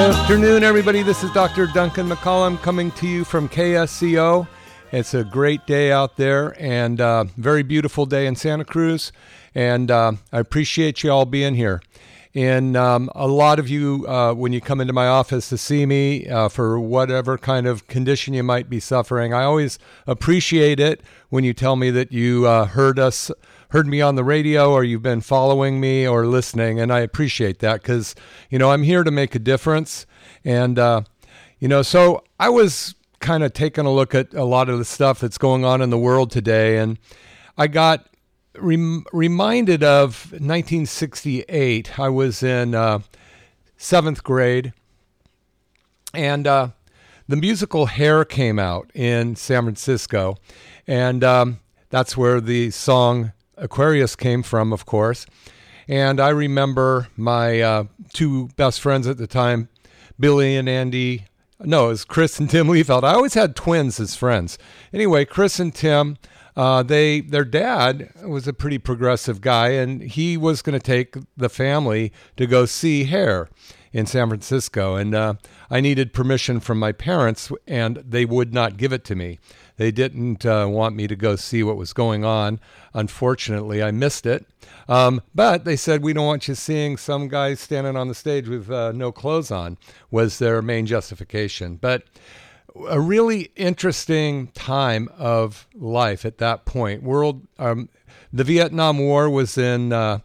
Good afternoon, everybody. This is Dr. Duncan McCollum coming to you from KSCO. It's a great day out there and uh, very beautiful day in Santa Cruz. And uh, I appreciate you all being here. And um, a lot of you, uh, when you come into my office to see me uh, for whatever kind of condition you might be suffering, I always appreciate it when you tell me that you uh, heard us, heard me on the radio, or you've been following me or listening. And I appreciate that because, you know, I'm here to make a difference. And, uh, you know, so I was kind of taking a look at a lot of the stuff that's going on in the world today. And I got rem- reminded of 1968. I was in uh, seventh grade, and uh, the musical Hair came out in San Francisco, and um, that's where the song Aquarius came from, of course. And I remember my uh, two best friends at the time, Billy and Andy. No, it was Chris and Tim Liefeld. I always had twins as friends. Anyway, Chris and Tim uh, they their dad was a pretty progressive guy, and he was going to take the family to go see Hair in San Francisco, and uh, I needed permission from my parents, and they would not give it to me. They didn't uh, want me to go see what was going on. Unfortunately, I missed it. Um, but they said, We don't want you seeing some guy standing on the stage with uh, no clothes on, was their main justification. But a really interesting time of life at that point. World, um, the Vietnam War was in uh,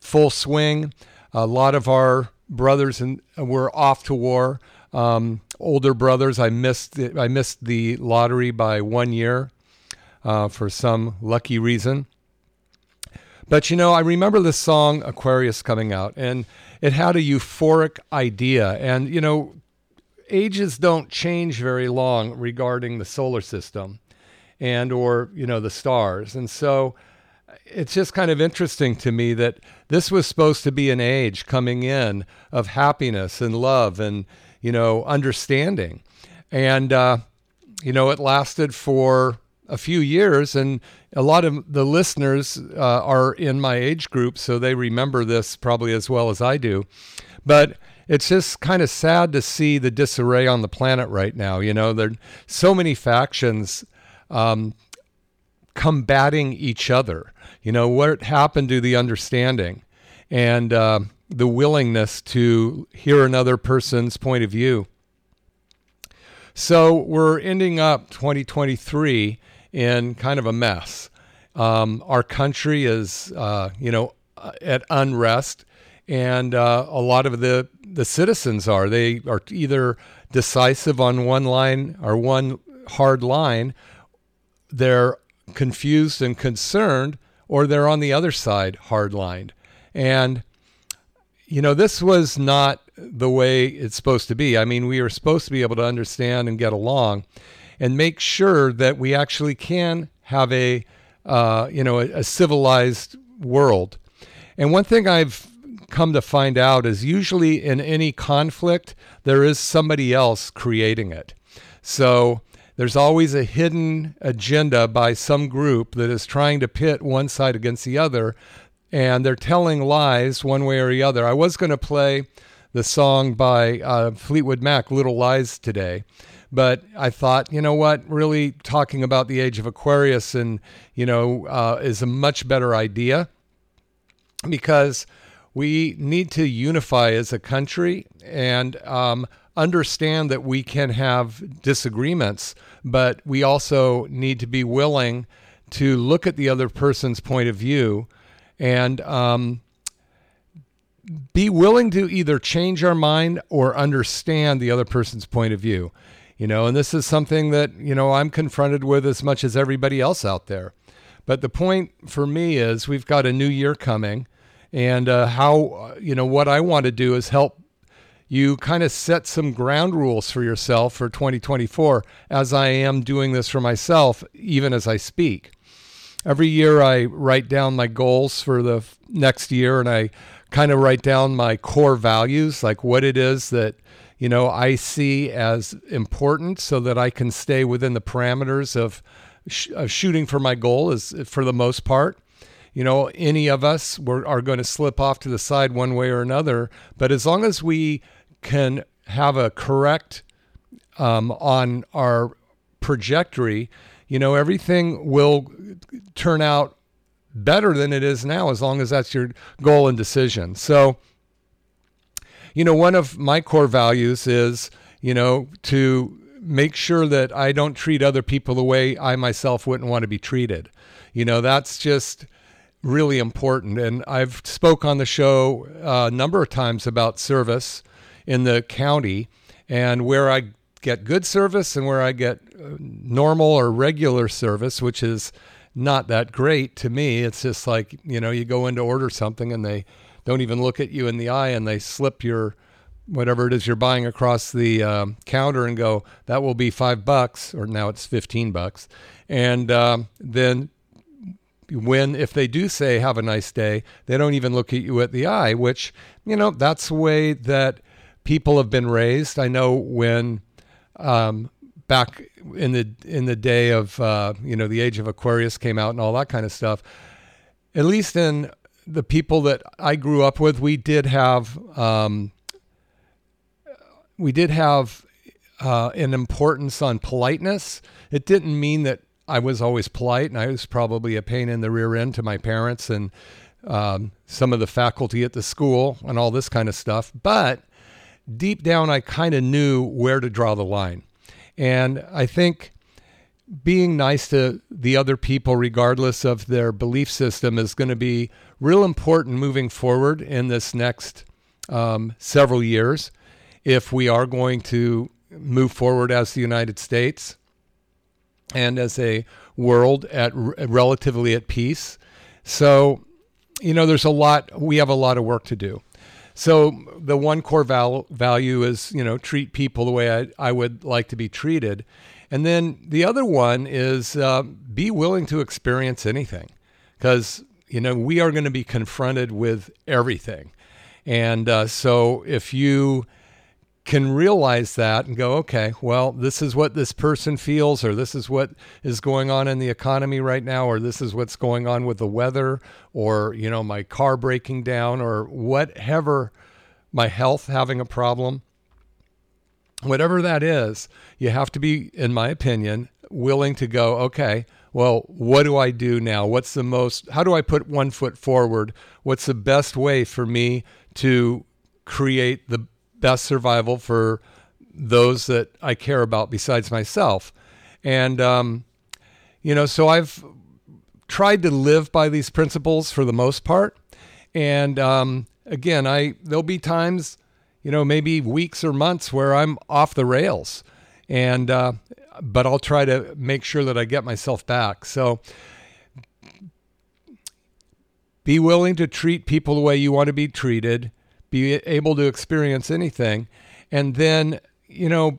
full swing. A lot of our brothers and were off to war. Um, older brothers, I missed I missed the lottery by one year uh, for some lucky reason. But you know, I remember the song Aquarius coming out, and it had a euphoric idea. And you know, ages don't change very long regarding the solar system and or you know the stars and so it's just kind of interesting to me that this was supposed to be an age coming in of happiness and love and you know understanding and uh, you know it lasted for a few years and a lot of the listeners uh, are in my age group so they remember this probably as well as i do but it's just kind of sad to see the disarray on the planet right now. You know, there are so many factions um, combating each other. You know, what happened to the understanding and uh, the willingness to hear another person's point of view? So we're ending up 2023 in kind of a mess. Um, our country is, uh, you know, at unrest and uh, a lot of the the citizens are they are either decisive on one line or one hard line they're confused and concerned or they're on the other side hard lined and you know this was not the way it's supposed to be i mean we are supposed to be able to understand and get along and make sure that we actually can have a uh, you know a, a civilized world and one thing i've come to find out is usually in any conflict, there is somebody else creating it. So there's always a hidden agenda by some group that is trying to pit one side against the other, and they're telling lies one way or the other. I was going to play the song by uh, Fleetwood Mac, Little Lies, today. But I thought, you know what, really talking about the age of Aquarius and, you know, uh, is a much better idea because we need to unify as a country and um, understand that we can have disagreements, but we also need to be willing to look at the other person's point of view and um, be willing to either change our mind or understand the other person's point of view. You know, and this is something that, you know, I'm confronted with as much as everybody else out there. But the point for me is we've got a new year coming, and uh, how you know what I want to do is help you kind of set some ground rules for yourself for 2024 as I am doing this for myself, even as I speak. Every year I write down my goals for the next year and I kind of write down my core values, like what it is that you know I see as important so that I can stay within the parameters of, sh- of shooting for my goal is for the most part you know, any of us are going to slip off to the side one way or another. But as long as we can have a correct um, on our trajectory, you know, everything will turn out better than it is now as long as that's your goal and decision. So, you know, one of my core values is, you know, to make sure that I don't treat other people the way I myself wouldn't want to be treated. You know, that's just really important. And I've spoke on the show a number of times about service in the county and where I get good service and where I get uh, normal or regular service, which is not that great to me. It's just like, you know, you go in to order something and they don't even look at you in the eye and they slip your whatever it is you're buying across the um, counter and go, that will be five bucks, or now it's 15 bucks. And um, then when, if they do say, have a nice day, they don't even look at you at the eye, which, you know, that's the way that people have been raised. I know when um, back in the in the day of uh, you know the age of Aquarius came out and all that kind of stuff. At least in the people that I grew up with, we did have um, we did have uh, an importance on politeness. It didn't mean that I was always polite, and I was probably a pain in the rear end to my parents and um, some of the faculty at the school and all this kind of stuff. But deep down, I kind of knew where to draw the line. And I think being nice to the other people, regardless of their belief system, is going to be real important moving forward in this next um, several years if we are going to move forward as the United States and as a world at relatively at peace. So, you know, there's a lot, we have a lot of work to do. So the one core val- value is, you know, treat people the way I, I would like to be treated. And then the other one is uh, be willing to experience anything because, you know, we are going to be confronted with everything. And uh, so if you can realize that and go, okay, well, this is what this person feels, or this is what is going on in the economy right now, or this is what's going on with the weather, or, you know, my car breaking down, or whatever, my health having a problem. Whatever that is, you have to be, in my opinion, willing to go, okay, well, what do I do now? What's the most, how do I put one foot forward? What's the best way for me to create the best survival for those that I care about besides myself. And, um, you know, so I've tried to live by these principles for the most part. And um, again, I there'll be times, you know, maybe weeks or months where I'm off the rails, and uh, but I'll try to make sure that I get myself back. So be willing to treat people the way you want to be treated be able to experience anything. And then, you know,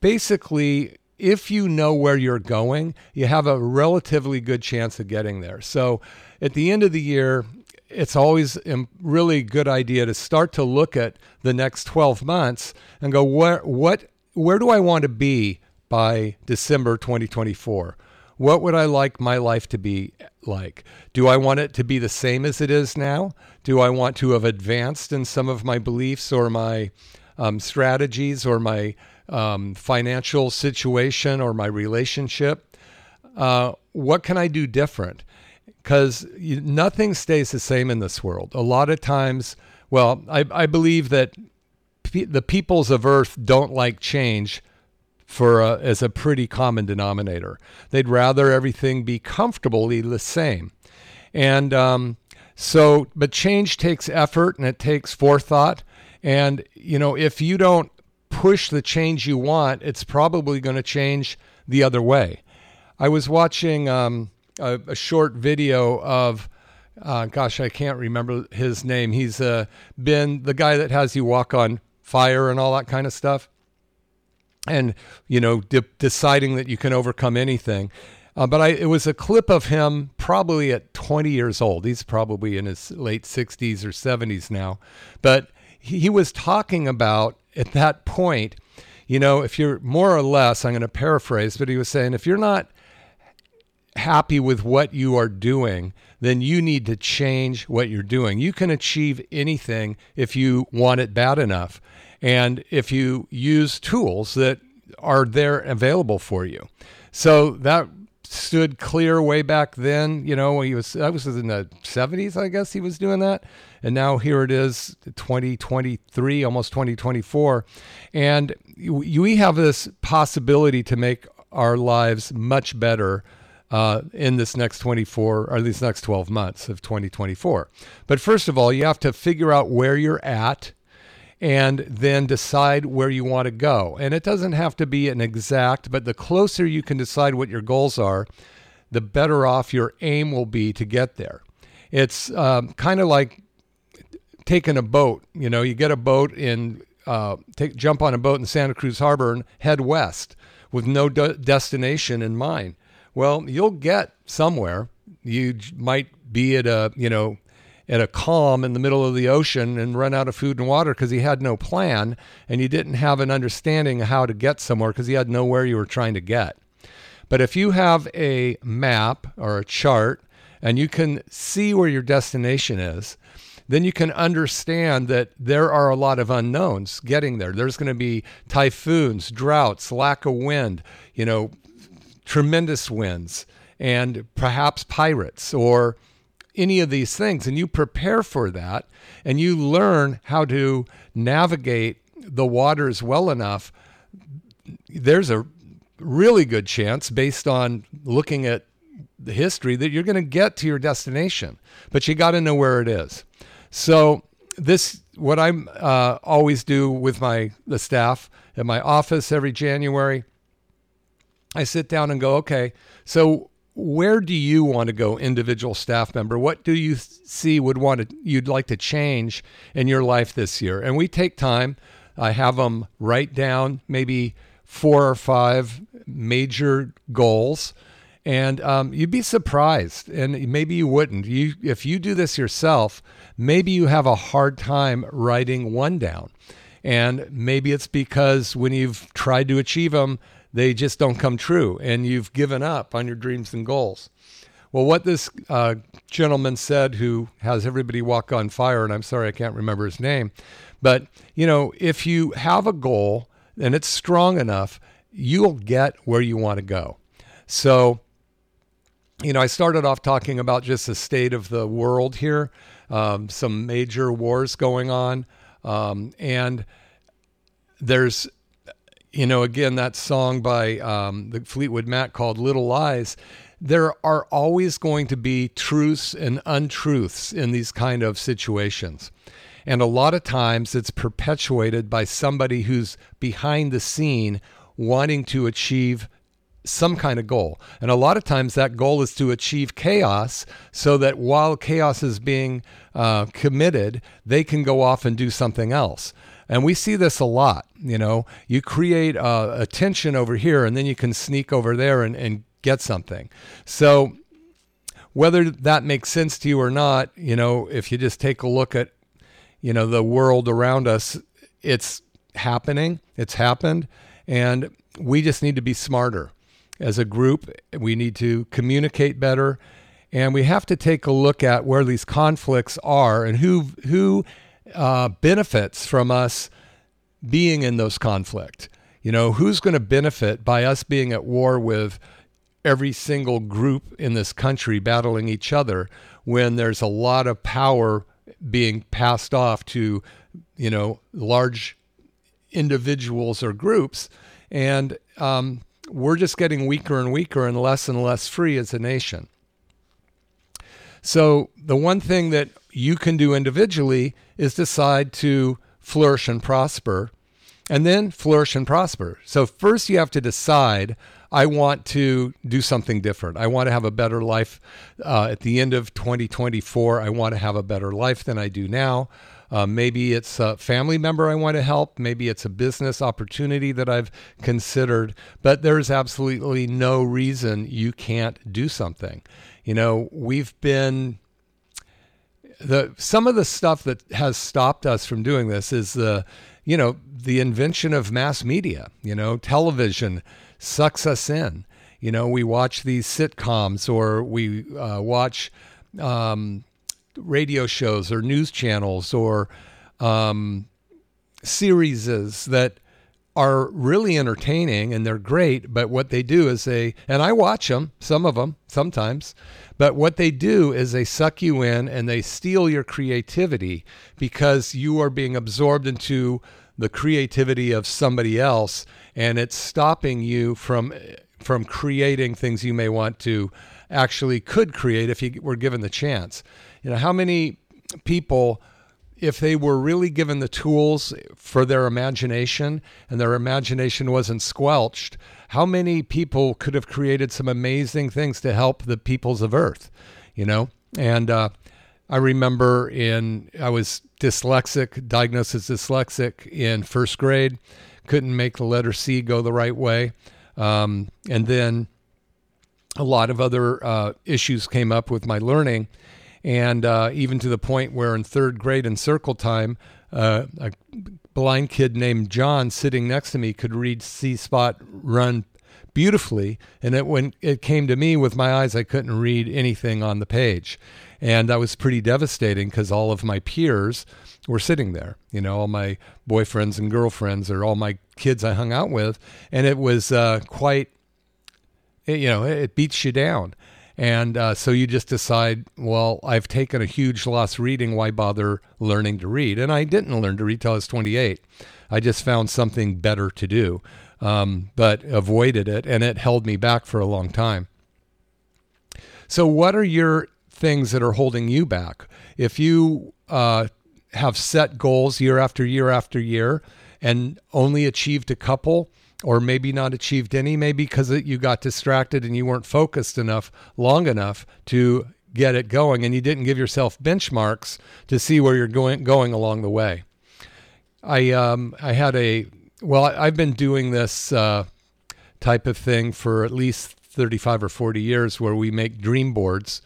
basically, if you know where you're going, you have a relatively good chance of getting there. So at the end of the year, it's always a really good idea to start to look at the next 12 months and go, where, what, where do I want to be by December 2024? What would I like my life to be like? Do I want it to be the same as it is now? Do I want to have advanced in some of my beliefs or my um, strategies or my um, financial situation or my relationship? Uh, what can I do different? Because nothing stays the same in this world. A lot of times, well, I, I believe that pe- the peoples of Earth don't like change for a, as a pretty common denominator. They'd rather everything be comfortably the same. And um, so, but change takes effort and it takes forethought. And, you know, if you don't push the change you want, it's probably going to change the other way. I was watching um, a, a short video of uh, gosh, I can't remember his name. He's uh, been the guy that has you walk on fire and all that kind of stuff. And, you know, de- deciding that you can overcome anything. Uh, but I, it was a clip of him probably at 20 years old. He's probably in his late 60s or 70s now. But he, he was talking about at that point, you know, if you're more or less, I'm going to paraphrase, but he was saying, if you're not happy with what you are doing, then you need to change what you're doing. You can achieve anything if you want it bad enough and if you use tools that are there available for you. So that stood clear way back then. You know, when he was that was in the 70s, I guess he was doing that. And now here it is 2023, almost 2024. And we have this possibility to make our lives much better uh, in this next 24 or these next 12 months of 2024. But first of all, you have to figure out where you're at and then decide where you want to go. And it doesn't have to be an exact, but the closer you can decide what your goals are, the better off your aim will be to get there. It's um, kind of like taking a boat. You know, you get a boat in, uh, take jump on a boat in Santa Cruz Harbor and head west with no de- destination in mind. Well, you'll get somewhere. You might be at a, you know, at a calm in the middle of the ocean and run out of food and water because he had no plan and you didn't have an understanding of how to get somewhere because he had nowhere you were trying to get. But if you have a map or a chart and you can see where your destination is, then you can understand that there are a lot of unknowns getting there. There's going to be typhoons, droughts, lack of wind, you know, tremendous winds, and perhaps pirates or any of these things. And you prepare for that and you learn how to navigate the waters well enough. There's a really good chance, based on looking at the history, that you're going to get to your destination, but you got to know where it is. So, this what I'm uh, always do with my the staff at my office every January I sit down and go, okay, so where do you want to go, individual staff member? What do you see would want to you'd like to change in your life this year? And we take time. I have them write down maybe four or five major goals, and um, you'd be surprised, and maybe you wouldn't. You if you do this yourself, maybe you have a hard time writing one down, and maybe it's because when you've tried to achieve them they just don't come true and you've given up on your dreams and goals. Well, what this uh, gentleman said, who has everybody walk on fire, and I'm sorry I can't remember his name, but you know, if you have a goal and it's strong enough, you'll get where you want to go. So, you know, I started off talking about just the state of the world here, um, some major wars going on, um, and there's you know, again, that song by um, the Fleetwood Mac called Little Lies, there are always going to be truths and untruths in these kind of situations. And a lot of times it's perpetuated by somebody who's behind the scene wanting to achieve some kind of goal. And a lot of times that goal is to achieve chaos so that while chaos is being uh, committed, they can go off and do something else. And we see this a lot. You know, you create uh, a tension over here and then you can sneak over there and, and get something. So, whether that makes sense to you or not, you know, if you just take a look at, you know, the world around us, it's happening, it's happened, and we just need to be smarter. As a group, we need to communicate better, and we have to take a look at where these conflicts are and who who uh, benefits from us being in those conflict. You know, who's going to benefit by us being at war with every single group in this country battling each other when there's a lot of power being passed off to, you know, large individuals or groups. And um, we're just getting weaker and weaker and less and less free as a nation. So, the one thing that you can do individually is decide to flourish and prosper and then flourish and prosper. So, first, you have to decide I want to do something different. I want to have a better life uh, at the end of 2024. I want to have a better life than I do now. Uh, maybe it's a family member I want to help. Maybe it's a business opportunity that I've considered. But there's absolutely no reason you can't do something. You know, we've been the some of the stuff that has stopped us from doing this is the you know the invention of mass media. You know, television sucks us in. You know, we watch these sitcoms or we uh, watch um, radio shows or news channels or um, series that are really entertaining and they're great. But what they do is they, and I watch them, some of them sometimes, but what they do is they suck you in and they steal your creativity because you are being absorbed into the creativity of somebody else and it's stopping you from from creating things you may want to actually could create if you were given the chance. You know, how many people if they were really given the tools for their imagination and their imagination wasn't squelched, how many people could have created some amazing things to help the peoples of Earth, you know? And uh, I remember in, I was dyslexic, diagnosed as dyslexic in first grade, couldn't make the letter C go the right way. Um, and then a lot of other uh, issues came up with my learning. And uh, even to the point where in third grade in circle time, uh, a blind kid named John sitting next to me could read See Spot run beautifully. And it, when it came to me with my eyes, I couldn't read anything on the page. And that was pretty devastating because all of my peers were sitting there, you know, all my boyfriends and girlfriends or all my kids I hung out with. And it was uh, quite, you know, it beats you down. And uh, so you just decide, well, I've taken a huge loss reading. Why bother learning to read? And I didn't learn to read till I was 28. I just found something better to do um, but avoided it, and it held me back for a long time. So, what are your things that are holding you back? If you uh, have set goals year after year after year and only achieved a couple, or maybe not achieved any, maybe because you got distracted and you weren't focused enough long enough to get it going, and you didn't give yourself benchmarks to see where you're going going along the way. I um, I had a well, I've been doing this uh, type of thing for at least 35 or 40 years where we make dream boards.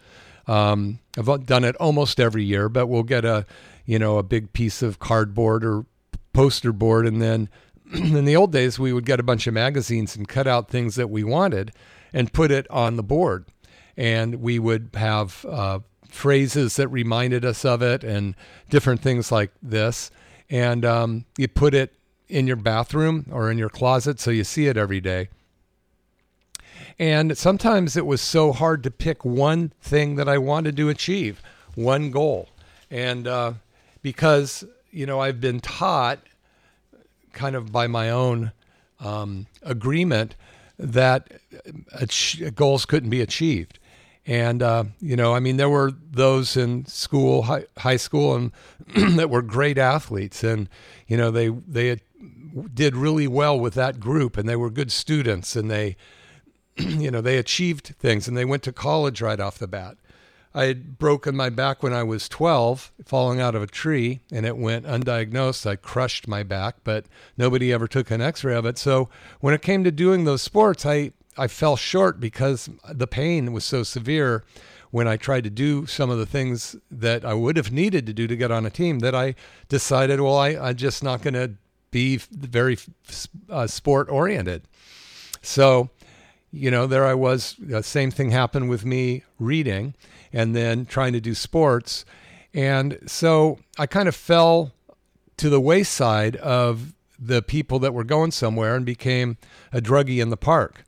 Um, I've done it almost every year, but we'll get a, you know, a big piece of cardboard or poster board. And then in the old days, we would get a bunch of magazines and cut out things that we wanted and put it on the board. And we would have uh, phrases that reminded us of it and different things like this. And um, you put it in your bathroom or in your closet so you see it every day. And sometimes it was so hard to pick one thing that I wanted to achieve, one goal. And uh, because, you know, I've been taught kind of by my own um, agreement that goals couldn't be achieved. And, uh, you know, I mean, there were those in school, high, high school, and that were great athletes. And, you know, they, they did really well with that group and they were good students and they you know they achieved things and they went to college right off the bat i had broken my back when i was 12 falling out of a tree and it went undiagnosed i crushed my back but nobody ever took an x-ray of it so when it came to doing those sports i i fell short because the pain was so severe when I tried to do some of the things that I would have needed to do to get on a team that I decided, well, I, I'm just not going to be very uh, sport oriented. So, you know, there I was. The same thing happened with me reading and then trying to do sports. And so I kind of fell to the wayside of the people that were going somewhere and became a druggie in the park.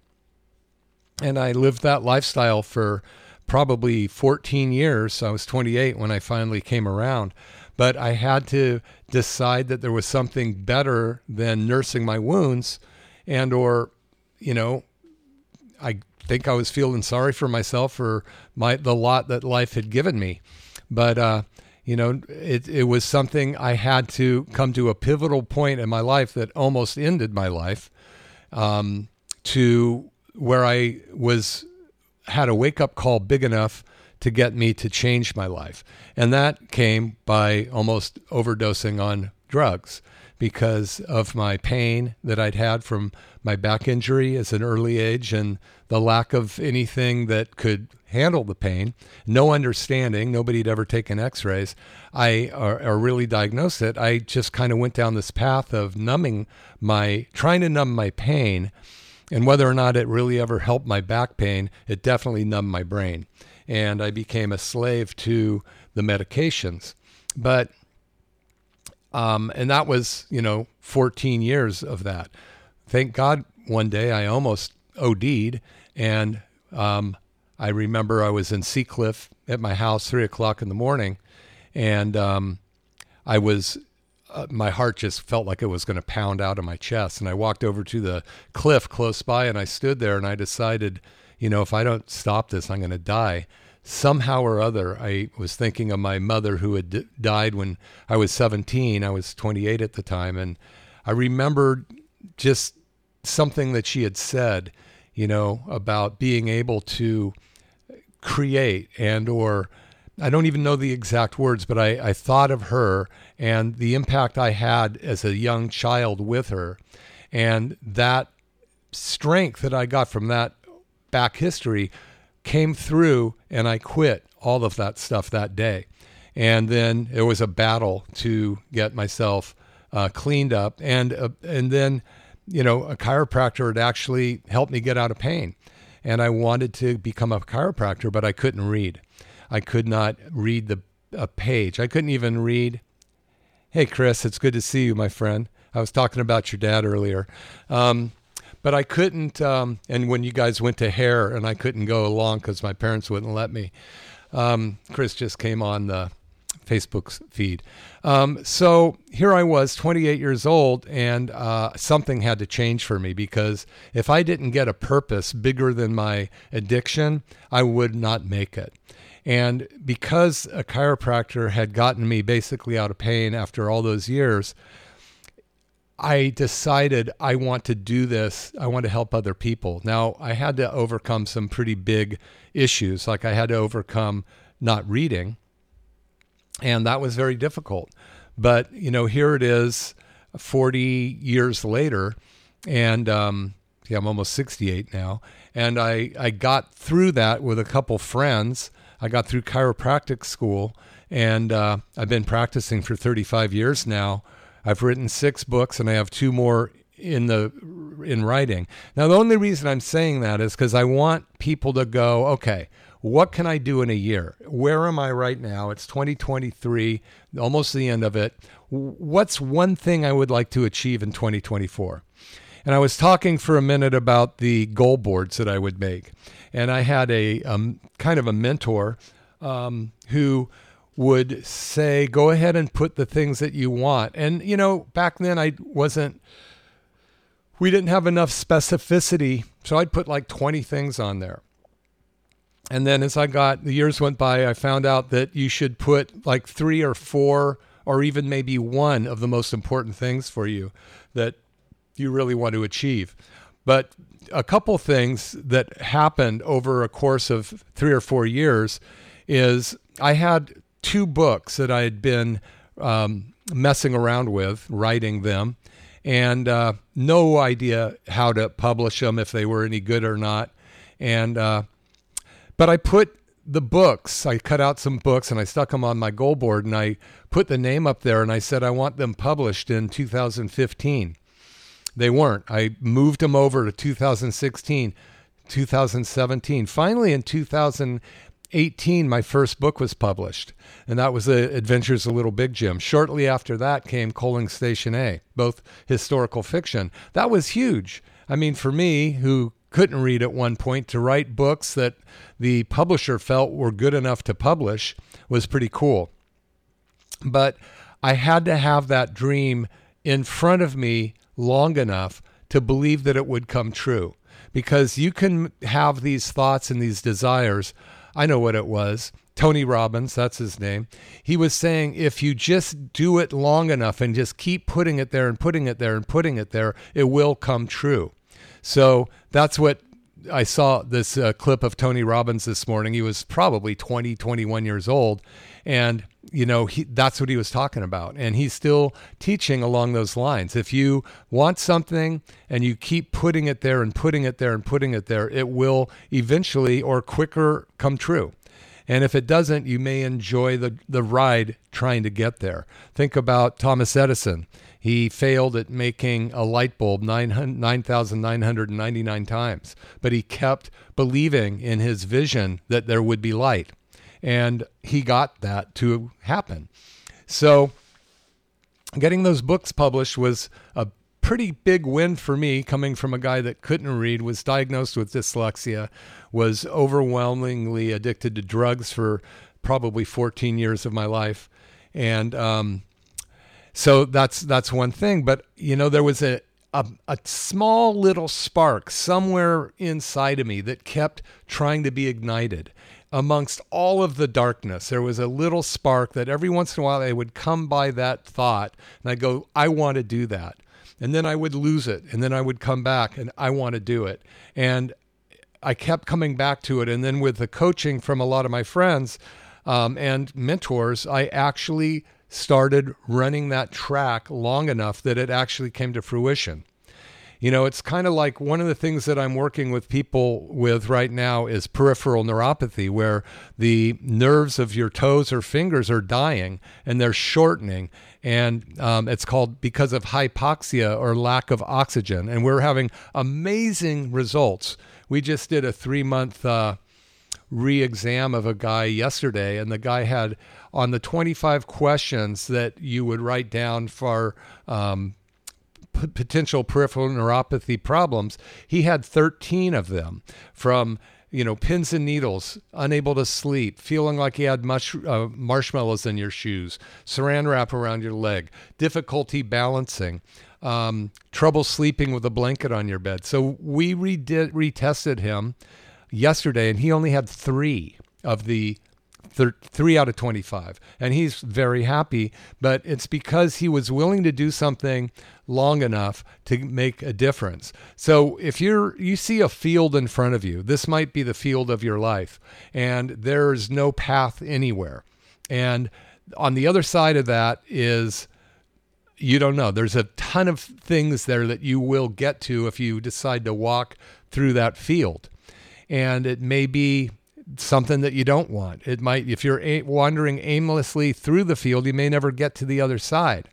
And I lived that lifestyle for probably 14 years. I was 28 when I finally came around but I had to decide that there was something better than nursing my wounds and or you know I think I was feeling sorry for myself for my the lot that life had given me but uh, You know, it, it was something I had to come to a pivotal point in my life that almost ended my life um, to where I was had a wake up call big enough to get me to change my life. And that came by almost overdosing on drugs because of my pain that I'd had from my back injury as an early age and the lack of anything that could handle the pain, no understanding, nobody had ever taken x-rays. I or, or really diagnosed it. I just kind of went down this path of numbing my trying to numb my pain and whether or not it really ever helped my back pain, it definitely numbed my brain. And I became a slave to the medications. But um, and that was, you know, 14 years of that. Thank God one day I almost OD'd. And um, I remember I was in Seacliff at my house, three o'clock in the morning. And um, I was, uh, my heart just felt like it was going to pound out of my chest. And I walked over to the cliff close by and I stood there and I decided, you know, if I don't stop this, I'm going to die somehow or other, I was thinking of my mother who had d- died when I was 17. I was 28 at the time. And I remembered just something that she had said, you know, about being able to create and or I don't even know the exact words, but I, I thought of her and the impact I had as a young child with her. And that strength that I got from that back history came through and I quit all of that stuff that day. And then it was a battle to get myself uh, cleaned up. And, uh, and then, you know, a chiropractor had actually helped me get out of pain. And I wanted to become a chiropractor, but I couldn't read. I could not read the a page. I couldn't even read. Hey, Chris, it's good to see you, my friend. I was talking about your dad earlier. Um, but I couldn't. Um, and when you guys went to hair, and I couldn't go along because my parents wouldn't let me. Um, Chris just came on the Facebook feed. Um, so here I was, 28 years old, and uh, something had to change for me because if I didn't get a purpose bigger than my addiction, I would not make it. And because a chiropractor had gotten me basically out of pain after all those years, I decided I want to do this. I want to help other people. Now, I had to overcome some pretty big issues. Like I had to overcome not reading, and that was very difficult. But, you know, here it is 40 years later, and um, yeah, I'm almost 68 now. And I, I got through that with a couple friends. I got through chiropractic school, and uh, I've been practicing for 35 years now I've written six books and I have two more in the in writing. Now the only reason I'm saying that is cuz I want people to go, okay, what can I do in a year? Where am I right now? It's 2023, almost the end of it. What's one thing I would like to achieve in 2024? And I was talking for a minute about the goal boards that I would make. And I had a um, kind of a mentor um, who would say, go ahead and put the things that you want. And, you know, back then I wasn't, we didn't have enough specificity. So I'd put like 20 things on there. And then as I got, the years went by, I found out that you should put like three or four or even maybe one of the most important things for you that you really want to achieve. But a couple things that happened over a course of three or four years is I had two books that I had been um, messing around with, writing them, and uh, no idea how to publish them, if they were any good or not. And uh, but I put the books. I cut out some books and I stuck them on my goal board, and I put the name up there, and I said I want them published in 2015. They weren't. I moved them over to 2016. 2017. Finally, in 2000, 18, my first book was published, and that was The Adventures of Little Big Jim. Shortly after that came Coaling Station A, both historical fiction. That was huge. I mean, for me, who couldn't read at one point, to write books that the publisher felt were good enough to publish was pretty cool. But I had to have that dream in front of me long enough to believe that it would come true. Because you can have these thoughts and these desires I know what it was. Tony Robbins, that's his name. He was saying if you just do it long enough and just keep putting it there and putting it there and putting it there, it will come true. So that's what I saw this uh, clip of Tony Robbins this morning. He was probably 20, 21 years old. And, you know, he, that's what he was talking about. And he's still teaching along those lines. If you want something and you keep putting it there and putting it there and putting it there, it will eventually or quicker come true. And if it doesn't, you may enjoy the, the ride trying to get there. Think about Thomas Edison. He failed at making a light bulb 9,999 times, but he kept believing in his vision that there would be light. And he got that to happen. So, getting those books published was a pretty big win for me coming from a guy that couldn't read, was diagnosed with dyslexia, was overwhelmingly addicted to drugs for probably 14 years of my life. And um, so that's that's one thing. But you know, there was a, a a small little spark somewhere inside of me that kept trying to be ignited amongst all of the darkness, there was a little spark that every once in a while I would come by that thought and I go, I want to do that and then I would lose it, and then I would come back and I want to do it. And I kept coming back to it. And then with the coaching from a lot of my friends um, and mentors, I actually started running that track long enough that it actually came to fruition. You know, it's kind of like one of the things that I'm working with people with right now is peripheral neuropathy, where the nerves of your toes or fingers are dying and they're shortening. And um, it's called because of hypoxia or lack of oxygen. And we're having amazing results. We just did a three month uh, re exam of a guy yesterday, and the guy had on the 25 questions that you would write down for um, p- potential peripheral neuropathy problems, he had 13 of them from you know, pins and needles, unable to sleep, feeling like you had mush, uh, marshmallows in your shoes, saran wrap around your leg, difficulty balancing, um, trouble sleeping with a blanket on your bed. So we redid, retested him yesterday, and he only had three of the thir- three out of 25. And he's very happy, but it's because he was willing to do something long enough to make a difference. So if you're you see a field in front of you, this might be the field of your life and there's no path anywhere. And on the other side of that is you don't know. There's a ton of things there that you will get to if you decide to walk through that field. And it may be something that you don't want. It might, if you're wandering aimlessly through the field, you may never get to the other side.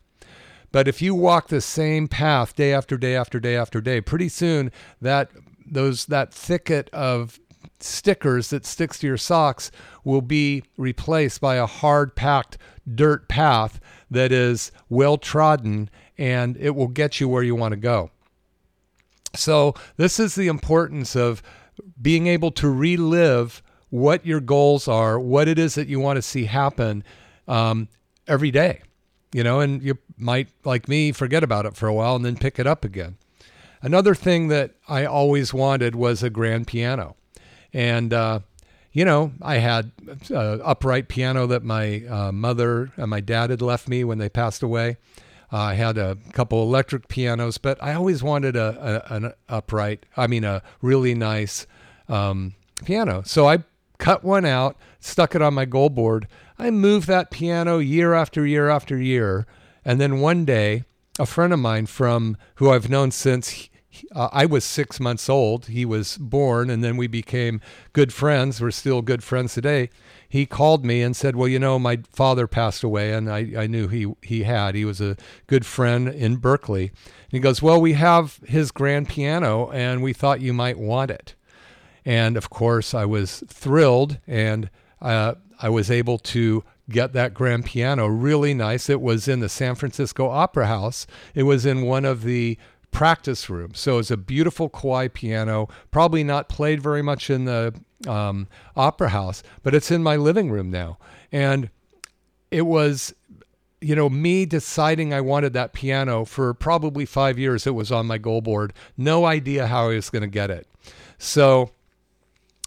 But if you walk the same path day after day after day after day, pretty soon that those that thicket of stickers that sticks to your socks will be replaced by a hard packed dirt path that is well trodden and it will get you where you want to go. So, this is the importance of being able to relive what your goals are, what it is that you want to see happen um, every day. You know, and you might, like me, forget about it for a while and then pick it up again. Another thing that I always wanted was a grand piano. And, uh, you know, I had an upright piano that my uh, mother and my dad had left me when they passed away. Uh, I had a couple electric pianos, but I always wanted a, a an upright, I mean, a really nice um, piano. So I cut one out, stuck it on my goal board. I moved that piano year after year after year. And then one day, a friend of mine from who I've known since uh, I was six months old, he was born, and then we became good friends. We're still good friends today. He called me and said, Well, you know, my father passed away, and I, I knew he, he had. He was a good friend in Berkeley. And he goes, Well, we have his grand piano, and we thought you might want it. And of course, I was thrilled and uh, I was able to get that grand piano really nice. It was in the San Francisco Opera House, it was in one of the practice rooms. So it's a beautiful Kawai piano, probably not played very much in the um, opera house, but it's in my living room now. And it was you know, me deciding I wanted that piano for probably five years, it was on my goal board. No idea how I was going to get it. So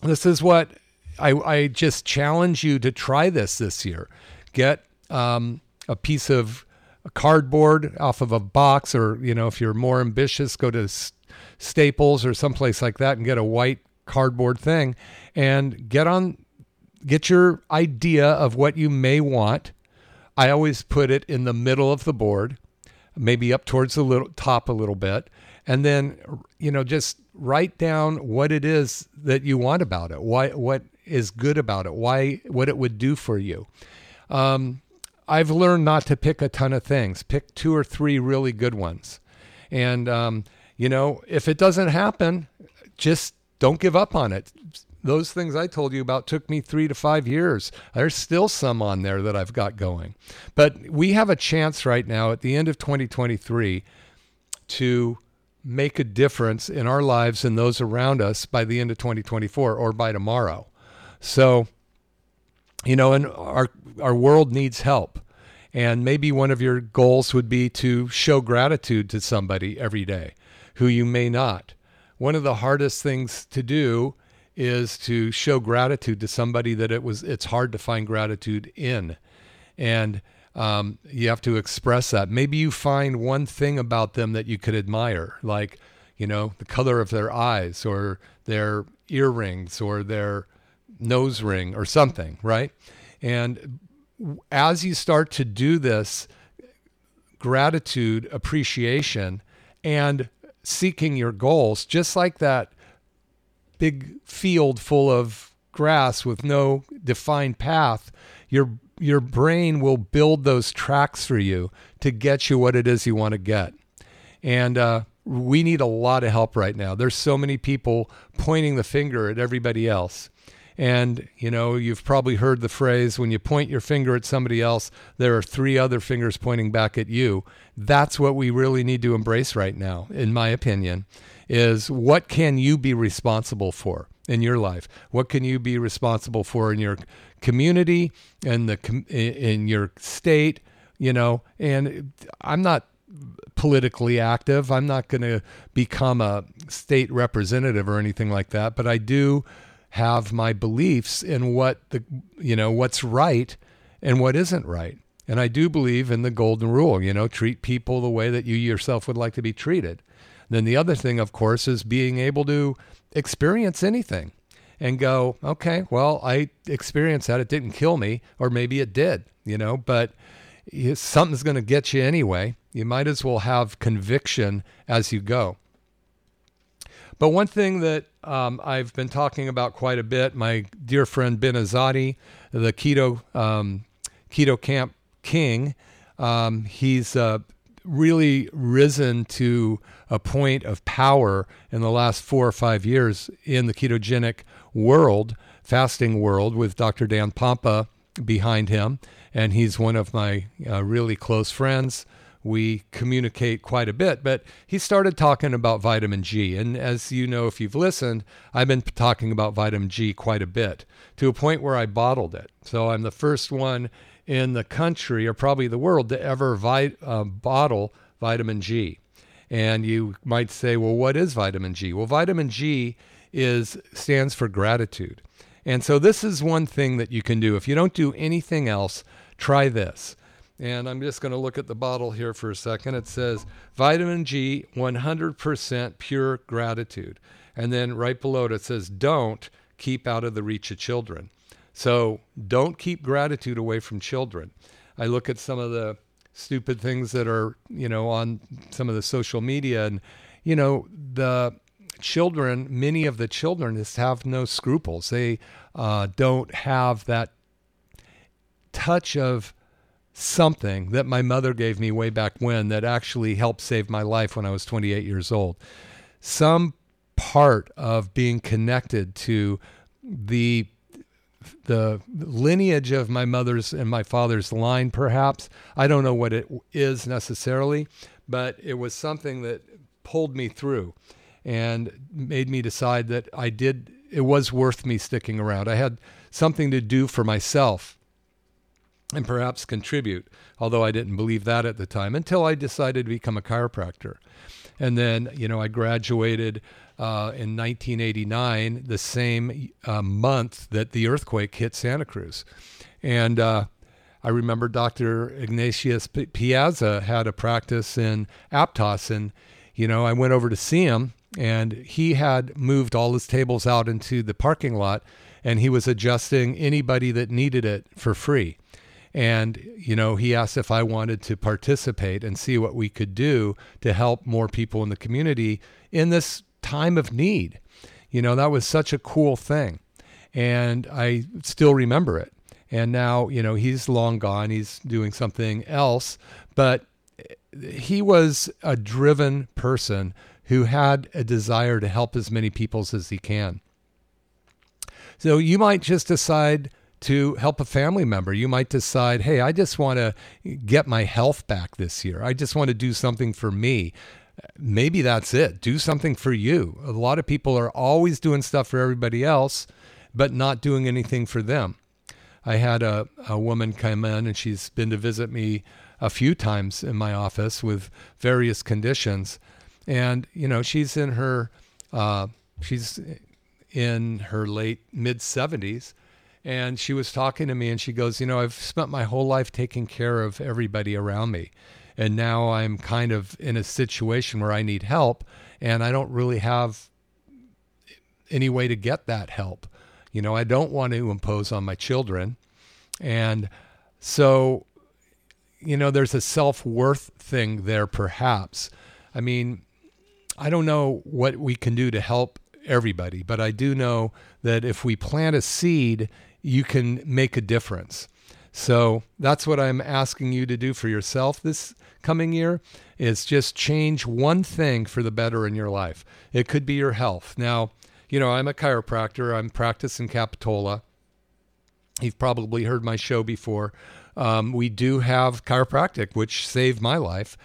this is what I, I just challenge you to try this this year. Get um, a piece of cardboard off of a box, or you know, if you're more ambitious, go to Staples or someplace like that and get a white cardboard thing, and get on, get your idea of what you may want. I always put it in the middle of the board, maybe up towards the little top a little bit, and then you know just write down what it is that you want about it. Why what is good about it? Why what it would do for you. Um, I've learned not to pick a ton of things. Pick two or three really good ones, and um, you know if it doesn't happen, just don't give up on it. Those things I told you about took me three to five years. There's still some on there that I've got going. But we have a chance right now at the end of 2023 to make a difference in our lives and those around us by the end of 2024 or by tomorrow. So, you know, and our our world needs help. And maybe one of your goals would be to show gratitude to somebody every day who you may not. One of the hardest things to do is to show gratitude to somebody that it was it's hard to find gratitude in. And um, you have to express that. Maybe you find one thing about them that you could admire, like, you know, the color of their eyes or their earrings or their nose ring or something, right? And as you start to do this, gratitude, appreciation, and seeking your goals, just like that big field full of grass with no defined path, your your brain will build those tracks for you to get you what it is you want to get. And uh, we need a lot of help right now. There's so many people pointing the finger at everybody else. And, you know, you've probably heard the phrase when you point your finger at somebody else, there are three other fingers pointing back at you. That's what we really need to embrace right now, in my opinion, is what can you be responsible for in your life? What can you be responsible for in your community and the in your state, you know? And I'm not politically active. I'm not going to become a state representative or anything like that, but I do have my beliefs in what the you know what's right and what isn't right. And I do believe in the golden rule, you know, treat people the way that you yourself would like to be treated. Then the other thing, of course, is being able to experience anything and go, okay, well, I experienced that. It didn't kill me, or maybe it did, you know, but something's going to get you anyway. You might as well have conviction as you go. But one thing that um, I've been talking about quite a bit, my dear friend Ben Azadi, the keto um, keto camp king, um, he's uh, really risen to a point of power in the last four or five years in the ketogenic world, fasting world, with Dr. Dan Pompa behind him, and he's one of my uh, really close friends we communicate quite a bit. But he started talking about vitamin G. And as you know, if you've listened, I've been talking about vitamin G quite a bit to a point where I bottled it. So I'm the first one in the country or probably the world to ever uh, bottle vitamin G. And you might say, well, what is vitamin G? Well, vitamin G is stands for gratitude. And so this is one thing that you can do. If you don't do anything else, try this. And I'm just going to look at the bottle here for a second. It says vitamin G, 100% pure gratitude. And then right below it, it says don't keep out of the reach of children. So don't keep gratitude away from children. I look at some of the stupid things that are, you know, on some of the social media and, you know, the children, many of the children just have no scruples. They uh, don't have that touch of something that my mother gave me way back when that actually helped save my life when I was 28 years old. Some part of being connected to the the lineage of my mother's and my father's line perhaps i don't know what it is necessarily but it was something that pulled me through and made me decide that i did it was worth me sticking around i had something to do for myself and perhaps contribute, although I didn't believe that at the time until I decided to become a chiropractor. And then, you know, I graduated uh, in 1989, the same uh, month that the earthquake hit Santa Cruz. And uh, I remember Dr. Ignatius Piazza had a practice in Aptos, and you know I went over to see him, and he had moved all his tables out into the parking lot, and he was adjusting anybody that needed it for free. And, you know, he asked if I wanted to participate and see what we could do to help more people in the community in this time of need. You know, that was such a cool thing. And I still remember it. And now, you know, he's long gone, he's doing something else. But he was a driven person who had a desire to help as many people as he can. So you might just decide to help a family member. You might decide, hey, I just want to get my health back this year. I just want to do something for me. Maybe that's it. Do something for you. A lot of people are always doing stuff for everybody else, but not doing anything for them. I had a, a woman come in and she's been to visit me a few times in my office with various conditions. And, you know, she's in her, uh, she's in her late mid 70s and she was talking to me and she goes, You know, I've spent my whole life taking care of everybody around me. And now I'm kind of in a situation where I need help and I don't really have any way to get that help. You know, I don't want to impose on my children. And so, you know, there's a self worth thing there, perhaps. I mean, I don't know what we can do to help everybody, but I do know that if we plant a seed you can make a difference. So that's what I'm asking you to do for yourself this coming year is just change one thing for the better in your life. It could be your health. Now, you know, I'm a chiropractor. I'm practicing Capitola. You've probably heard my show before. Um, we do have chiropractic, which saved my life.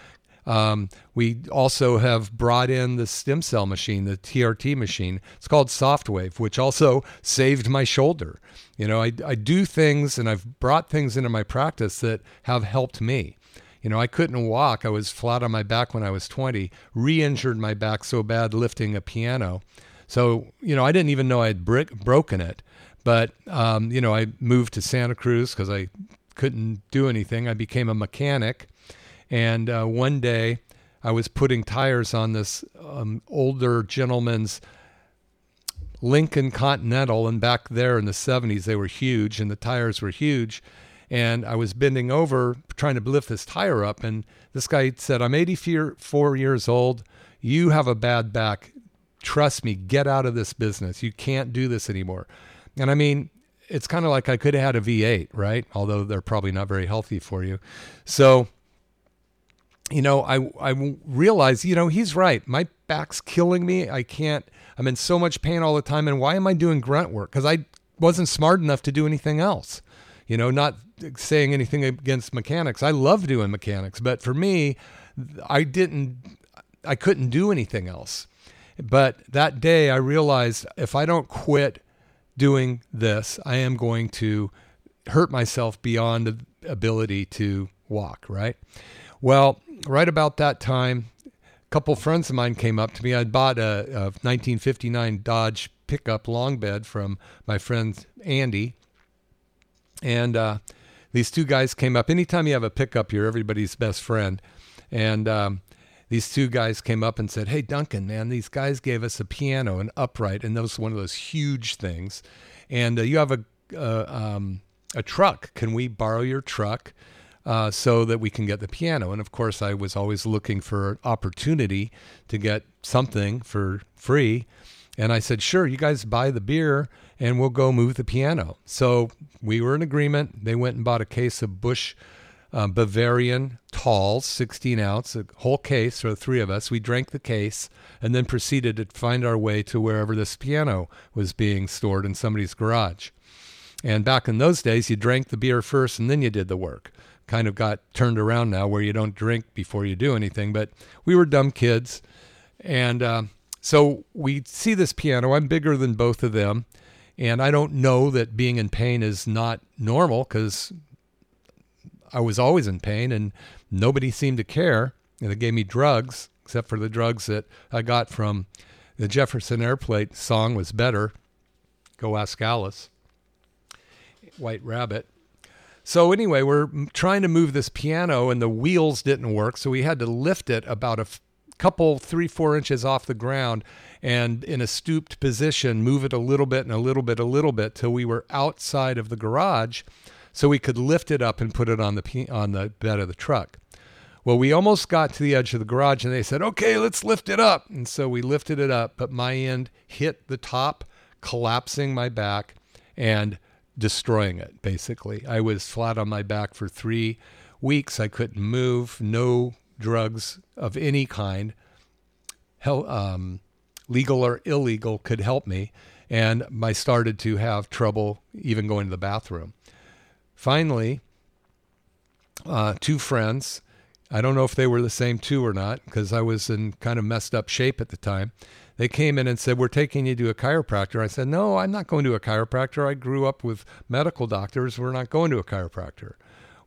Um, we also have brought in the stem cell machine, the TRT machine. It's called Softwave, which also saved my shoulder. You know, I, I do things and I've brought things into my practice that have helped me. You know, I couldn't walk. I was flat on my back when I was 20, re injured my back so bad lifting a piano. So, you know, I didn't even know I'd brick, broken it. But, um, you know, I moved to Santa Cruz because I couldn't do anything. I became a mechanic and uh, one day I was putting tires on this um, older gentleman's Lincoln Continental. And back there in the 70s, they were huge and the tires were huge. And I was bending over trying to lift this tire up. And this guy said, I'm 84 years old. You have a bad back. Trust me, get out of this business. You can't do this anymore. And I mean, it's kind of like I could have had a V8, right? Although they're probably not very healthy for you. So you know, I I realize, you know, he's right. My back's killing me. I can't. I'm in so much pain all the time. And why am I doing grunt work? Because I wasn't smart enough to do anything else. You know, not saying anything against mechanics. I love doing mechanics, but for me, I didn't. I couldn't do anything else. But that day, I realized if I don't quit doing this, I am going to hurt myself beyond the ability to walk. Right. Well, right about that time, couple friends of mine came up to me. I'd bought a, a 1959 Dodge pickup long bed from my friend Andy. And uh, these two guys came up. Anytime you have a pickup, you're everybody's best friend. And um, these two guys came up and said, Hey, Duncan, man, these guys gave us a piano, an upright, and those one of those huge things. And uh, you have a, uh, um, a truck. Can we borrow your truck? Uh, so that we can get the piano. And of course, I was always looking for opportunity to get something for free. And I said, sure, you guys buy the beer and we'll go move the piano. So we were in agreement. They went and bought a case of Busch uh, Bavarian tall, 16 ounce, a whole case for the three of us. We drank the case and then proceeded to find our way to wherever this piano was being stored in somebody's garage. And back in those days, you drank the beer first and then you did the work kind of got turned around now where you don't drink before you do anything. But we were dumb kids. And uh, so we see this piano. I'm bigger than both of them. And I don't know that being in pain is not normal because I was always in pain and nobody seemed to care. And they gave me drugs, except for the drugs that I got from The Jefferson Airplane song was better. Go ask Alice. White Rabbit. So anyway, we're trying to move this piano and the wheels didn't work, so we had to lift it about a f- couple, three, four inches off the ground, and in a stooped position, move it a little bit and a little bit, a little bit, till we were outside of the garage, so we could lift it up and put it on the on the bed of the truck. Well, we almost got to the edge of the garage, and they said, "Okay, let's lift it up." And so we lifted it up, but my end hit the top, collapsing my back, and destroying it basically. I was flat on my back for three weeks. I couldn't move, no drugs of any kind, hell, um, legal or illegal, could help me. And I started to have trouble even going to the bathroom. Finally, uh, two friends, I don't know if they were the same two or not because I was in kind of messed up shape at the time they came in and said, We're taking you to a chiropractor. I said, No, I'm not going to a chiropractor. I grew up with medical doctors. We're not going to a chiropractor.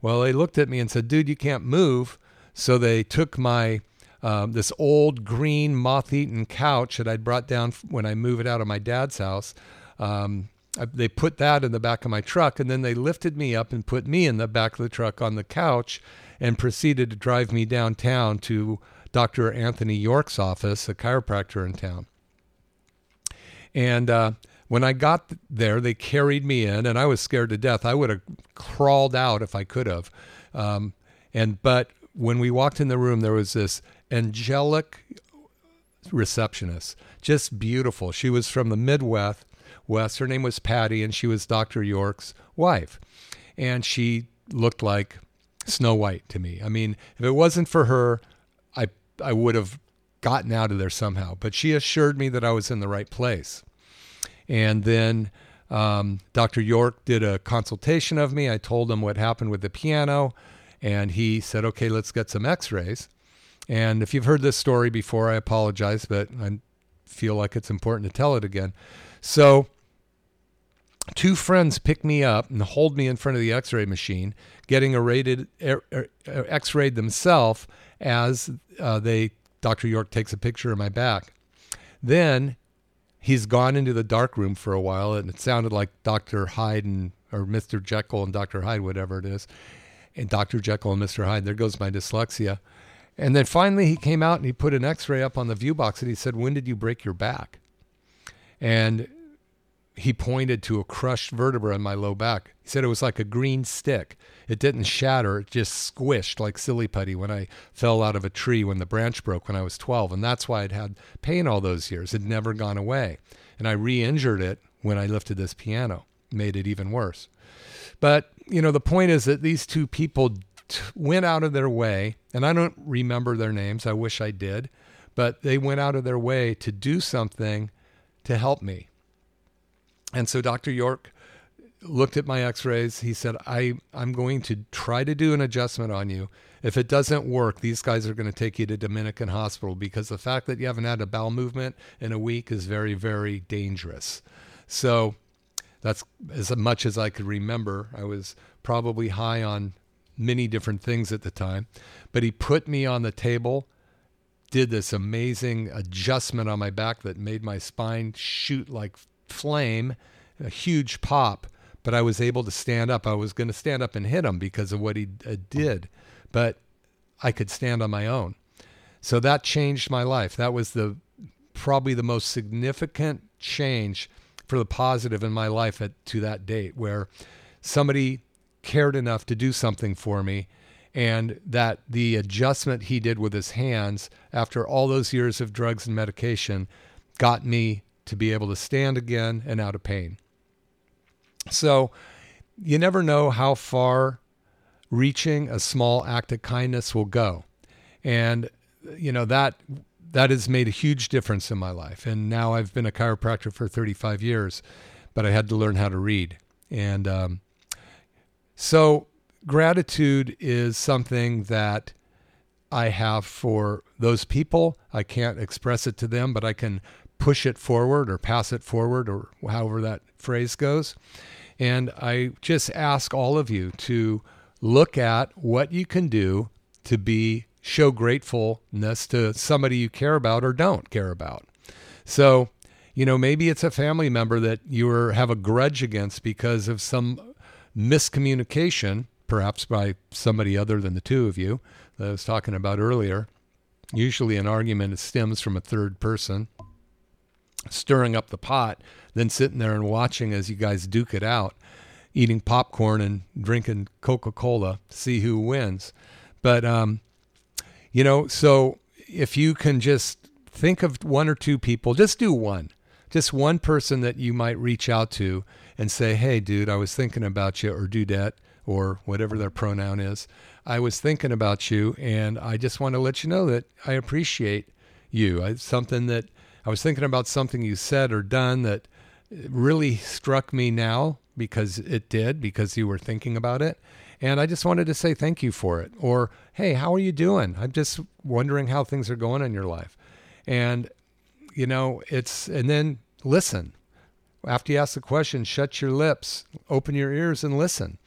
Well, they looked at me and said, Dude, you can't move. So they took my um, this old green moth-eaten couch that I'd brought down when I moved it out of my dad's house. Um, I, they put that in the back of my truck, and then they lifted me up and put me in the back of the truck on the couch, and proceeded to drive me downtown to Dr. Anthony York's office, a chiropractor in town. And uh, when I got there, they carried me in, and I was scared to death. I would have crawled out if I could have. Um, and but when we walked in the room, there was this angelic receptionist, just beautiful. She was from the Midwest. West. Her name was Patty, and she was Dr. York's wife. And she looked like Snow White to me. I mean, if it wasn't for her, I would have gotten out of there somehow. But she assured me that I was in the right place. And then um, Dr. York did a consultation of me. I told him what happened with the piano, and he said, "Okay, let's get some X-rays." And if you've heard this story before, I apologize, but I feel like it's important to tell it again. So, two friends pick me up and hold me in front of the X-ray machine, getting a rated er, er, X-rayed themselves as uh, they Dr. York takes a picture of my back. Then he's gone into the dark room for a while, and it sounded like Dr. Hyde and or Mr. Jekyll and Dr. Hyde, whatever it is, and Dr. Jekyll and Mr. Hyde. There goes my dyslexia. And then finally he came out and he put an X-ray up on the view box and he said, "When did you break your back?" And he pointed to a crushed vertebra in my low back. He said it was like a green stick. It didn't shatter, it just squished like silly putty when I fell out of a tree when the branch broke when I was 12. And that's why I'd had pain all those years. It never gone away. And I re injured it when I lifted this piano, made it even worse. But, you know, the point is that these two people t- went out of their way, and I don't remember their names. I wish I did. But they went out of their way to do something to help me and so Dr. York looked at my x-rays. He said, I, I'm going to try to do an adjustment on you. If it doesn't work, these guys are going to take you to Dominican Hospital because the fact that you haven't had a bowel movement in a week is very, very dangerous. So that's as much as I could remember. I was probably high on many different things at the time. But he put me on the table, did this amazing adjustment on my back that made my spine shoot like flame, a huge pop, but I was able to stand up. I was going to stand up and hit him because of what he uh, did, but I could stand on my own. So that changed my life. That was the probably the most significant change for the positive in my life at, to that date where somebody cared enough to do something for me and that the adjustment he did with his hands after all those years of drugs and medication got me to be able to stand again and out of pain. So you never know how far reaching a small act of kindness will go. And you know that that has made a huge difference in my life. And now I've been a chiropractor for 35 years, but I had to learn how to read. And um, so gratitude is something that I have for those people. I can't express it to them, but I can push it forward or pass it forward or however that phrase goes. And I just ask all of you to look at what you can do to be show gratefulness to somebody you care about or don't care about. So, you know, maybe it's a family member that you have a grudge against because of some miscommunication, perhaps by somebody other than the two of you that I was talking about earlier. Usually, an argument stems from a third person stirring up the pot, then sitting there and watching as you guys duke it out, eating popcorn and drinking Coca Cola, see who wins. But, um, you know, so if you can just think of one or two people, just do one, just one person that you might reach out to and say, hey, dude, I was thinking about you, or dudette, or whatever their pronoun is. I was thinking about you, and I just want to let you know that I appreciate you. It's something that I was thinking about something you said or done that really struck me now because it did, because you were thinking about it. And I just wanted to say thank you for it. Or, hey, how are you doing? I'm just wondering how things are going in your life. And, you know, it's, and then listen. After you ask the question, shut your lips, open your ears, and listen.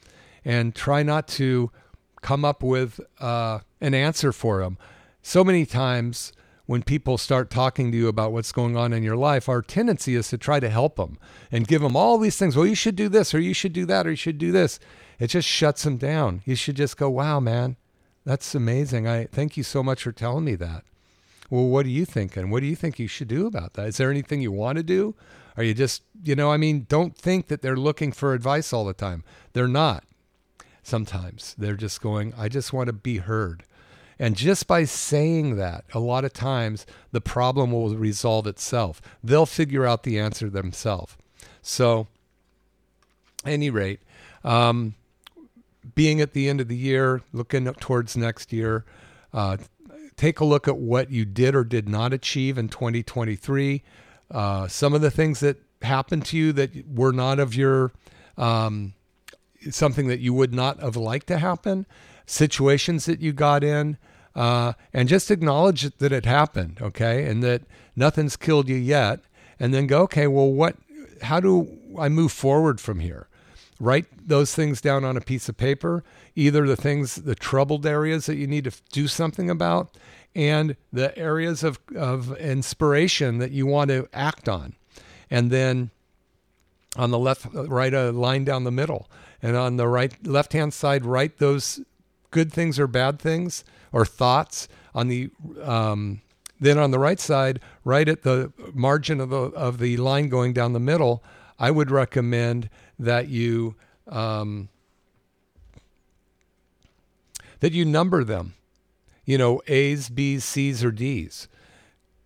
And try not to come up with uh, an answer for them. So many times, when people start talking to you about what's going on in your life, our tendency is to try to help them and give them all these things. Well, you should do this, or you should do that, or you should do this. It just shuts them down. You should just go, wow, man, that's amazing. I thank you so much for telling me that. Well, what are you thinking? What do you think you should do about that? Is there anything you want to do? Are you just, you know, I mean, don't think that they're looking for advice all the time. They're not. Sometimes they're just going, I just want to be heard. And just by saying that, a lot of times the problem will resolve itself. They'll figure out the answer themselves. So, any rate, um, being at the end of the year, looking towards next year, uh, take a look at what you did or did not achieve in 2023. Uh, some of the things that happened to you that were not of your um, something that you would not have liked to happen, situations that you got in, uh, and just acknowledge that it happened, okay, and that nothing's killed you yet, and then go, okay, well, what? How do I move forward from here? Write those things down on a piece of paper, either the things, the troubled areas that you need to do something about, and the areas of, of inspiration that you want to act on. And then on the left, write a line down the middle. And on the right, left hand side, write those good things or bad things or thoughts on the um, then on the right side right at the margin of the of the line going down the middle i would recommend that you um, that you number them you know a's b's c's or d's.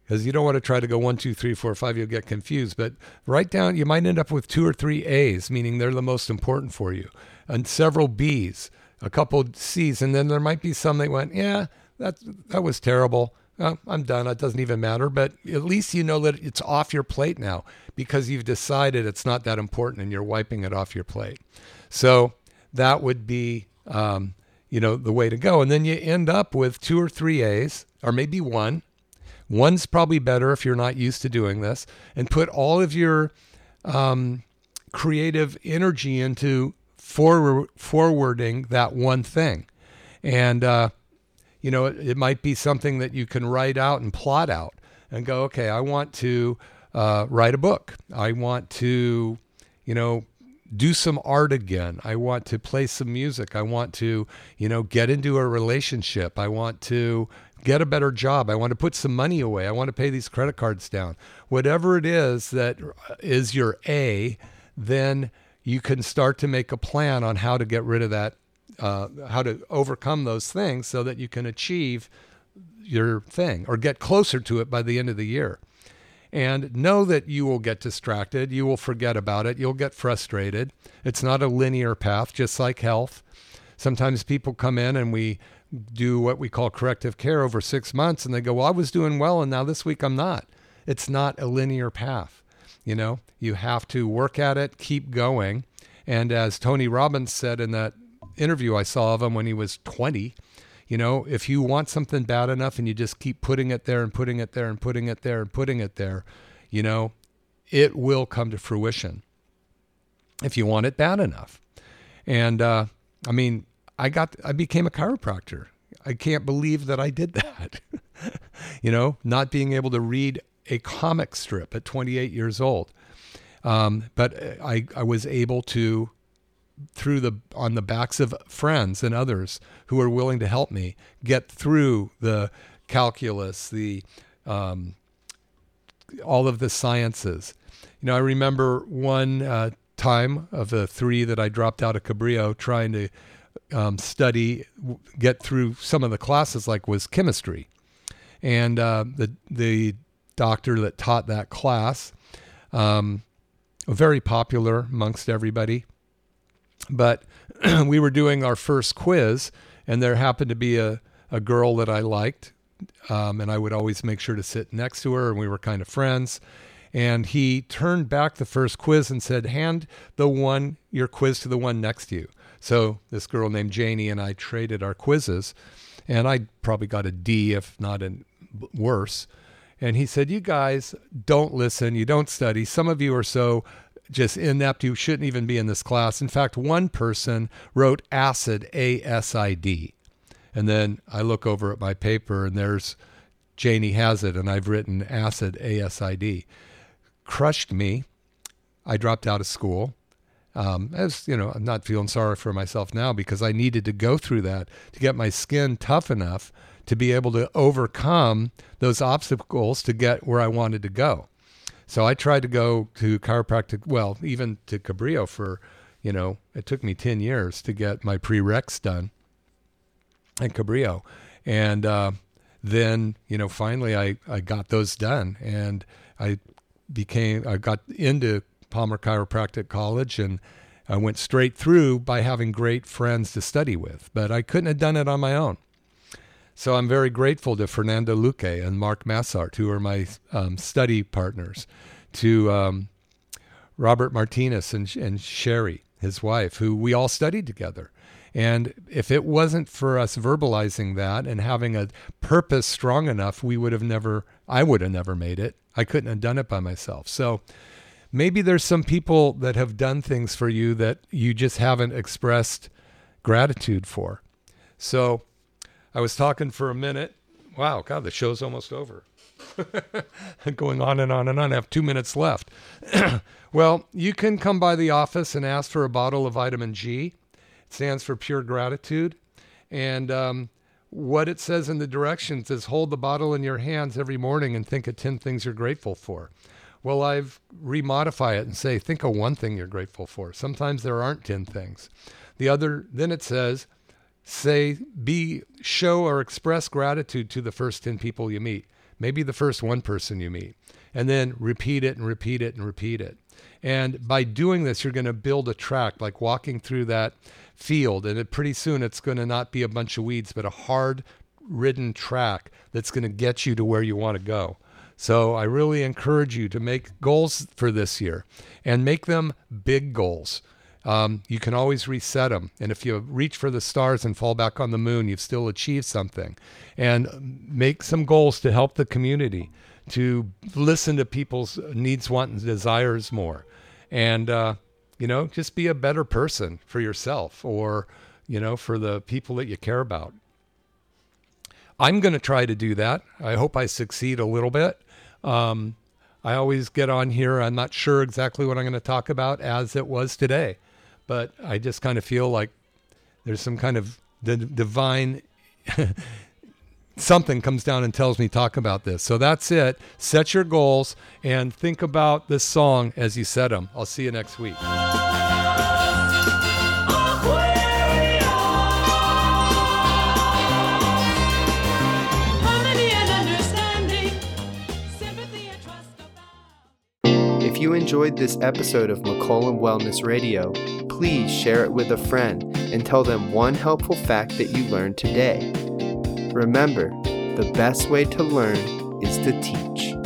Because you don't want to try to go one two three four five you'll get confused but write down you might end up with two or three a's meaning they're the most important for you and several b's a couple C's, and then there might be some that went, yeah, that that was terrible. Uh, I'm done. It doesn't even matter. But at least you know that it's off your plate now because you've decided it's not that important and you're wiping it off your plate. So that would be, um, you know, the way to go. And then you end up with two or three A's, or maybe one. One's probably better if you're not used to doing this, and put all of your um, creative energy into forward, forwarding that one thing. And, uh, you know, it, it, might be something that you can write out and plot out and go, okay, I want to uh, write a book. I want to, you know, do some art again. I want to play some music. I want to, you know, get into a relationship. I want to get a better job. I want to put some money away. I want to pay these credit cards down. Whatever it is that is your A, then you can start to make a plan on how to get rid of that, uh, how to overcome those things so that you can achieve your thing or get closer to it by the end of the year. And know that you will get distracted. You will forget about it. You'll get frustrated. It's not a linear path, just like health. Sometimes people come in and we do what we call corrective care over six months and they go, Well, I was doing well and now this week I'm not. It's not a linear path. You know, you have to work at it, keep going. And as Tony Robbins said in that interview I saw of him when he was 20, you know, if you want something bad enough and you just keep putting it there and putting it there and putting it there and putting it there, you know, it will come to fruition if you want it bad enough. And uh, I mean, I got, I became a chiropractor. I can't believe that I did that. you know, not being able to read a comic strip at 28 years old. Um, but I, I was able to, through the on the backs of friends and others who were willing to help me, get through the calculus, the um, all of the sciences. You know, I remember one uh, time of the three that I dropped out of Cabrillo trying to um, study, get through some of the classes, like was chemistry, and uh, the the doctor that taught that class, um, very popular amongst everybody, but we were doing our first quiz, and there happened to be a a girl that I liked, um, and I would always make sure to sit next to her, and we were kind of friends. And he turned back the first quiz and said, "Hand the one your quiz to the one next to you." So this girl named Janie and I traded our quizzes, and I probably got a D, if not a worse. And he said, You guys don't listen, you don't study. Some of you are so just inept, you shouldn't even be in this class. In fact, one person wrote acid, A S I D. And then I look over at my paper and there's Janie has it, and I've written acid, A S I D. Crushed me. I dropped out of school um, as you know, I'm not feeling sorry for myself now because I needed to go through that to get my skin tough enough to be able to overcome those obstacles to get where I wanted to go. So I tried to go to chiropractic, well, even to Cabrillo for, you know, it took me 10 years to get my prereqs done at Cabrillo. And uh, then, you know, finally I, I got those done and I became, I got into Palmer Chiropractic College and I went straight through by having great friends to study with, but I couldn't have done it on my own. So I'm very grateful to Fernando Luque and Mark Massart, who are my um, study partners, to um, Robert Martinez and, and Sherry, his wife, who we all studied together. And if it wasn't for us verbalizing that and having a purpose strong enough, we would have never, I would have never made it. I couldn't have done it by myself. So maybe there's some people that have done things for you that you just haven't expressed gratitude for. So I was talking for a minute. Wow, God, the show's almost over. Going on and on and on. I have two minutes left. well, you can come by the office and ask for a bottle of vitamin G. It stands for pure gratitude. And um, what it says in the directions is hold the bottle in your hands every morning and think of 10 things you're grateful for. Well, I've remodify it and say, think of one thing you're grateful for. Sometimes there aren't 10 things. The other, then it says, say, be, show or express gratitude to the first 10 people you meet, maybe the first one person you meet, and then repeat it and repeat it and repeat it. And by doing this, you're going to build a track, like walking through that field. And it, pretty soon, it's going to not be a bunch of weeds, but a hard ridden track that's going to get you to where you want to go. So I really encourage you to make goals for this year and make them big goals. Um, you can always reset them. And if you reach for the stars and fall back on the moon, you've still achieved something. And make some goals to help the community, to listen to people's needs, wants, and desires more. And, uh, you know, just be a better person for yourself or, you know, for the people that you care about. I'm going to try to do that. I hope I succeed a little bit. Um, I always get on here. I'm not sure exactly what I'm going to talk about as it was today, but I just kind of feel like there's some kind of the divine something comes down and tells me talk about this. So that's it. Set your goals and think about this song as you set them. I'll see you next week. If you enjoyed this episode of McCollum Wellness Radio, please share it with a friend and tell them one helpful fact that you learned today. Remember, the best way to learn is to teach.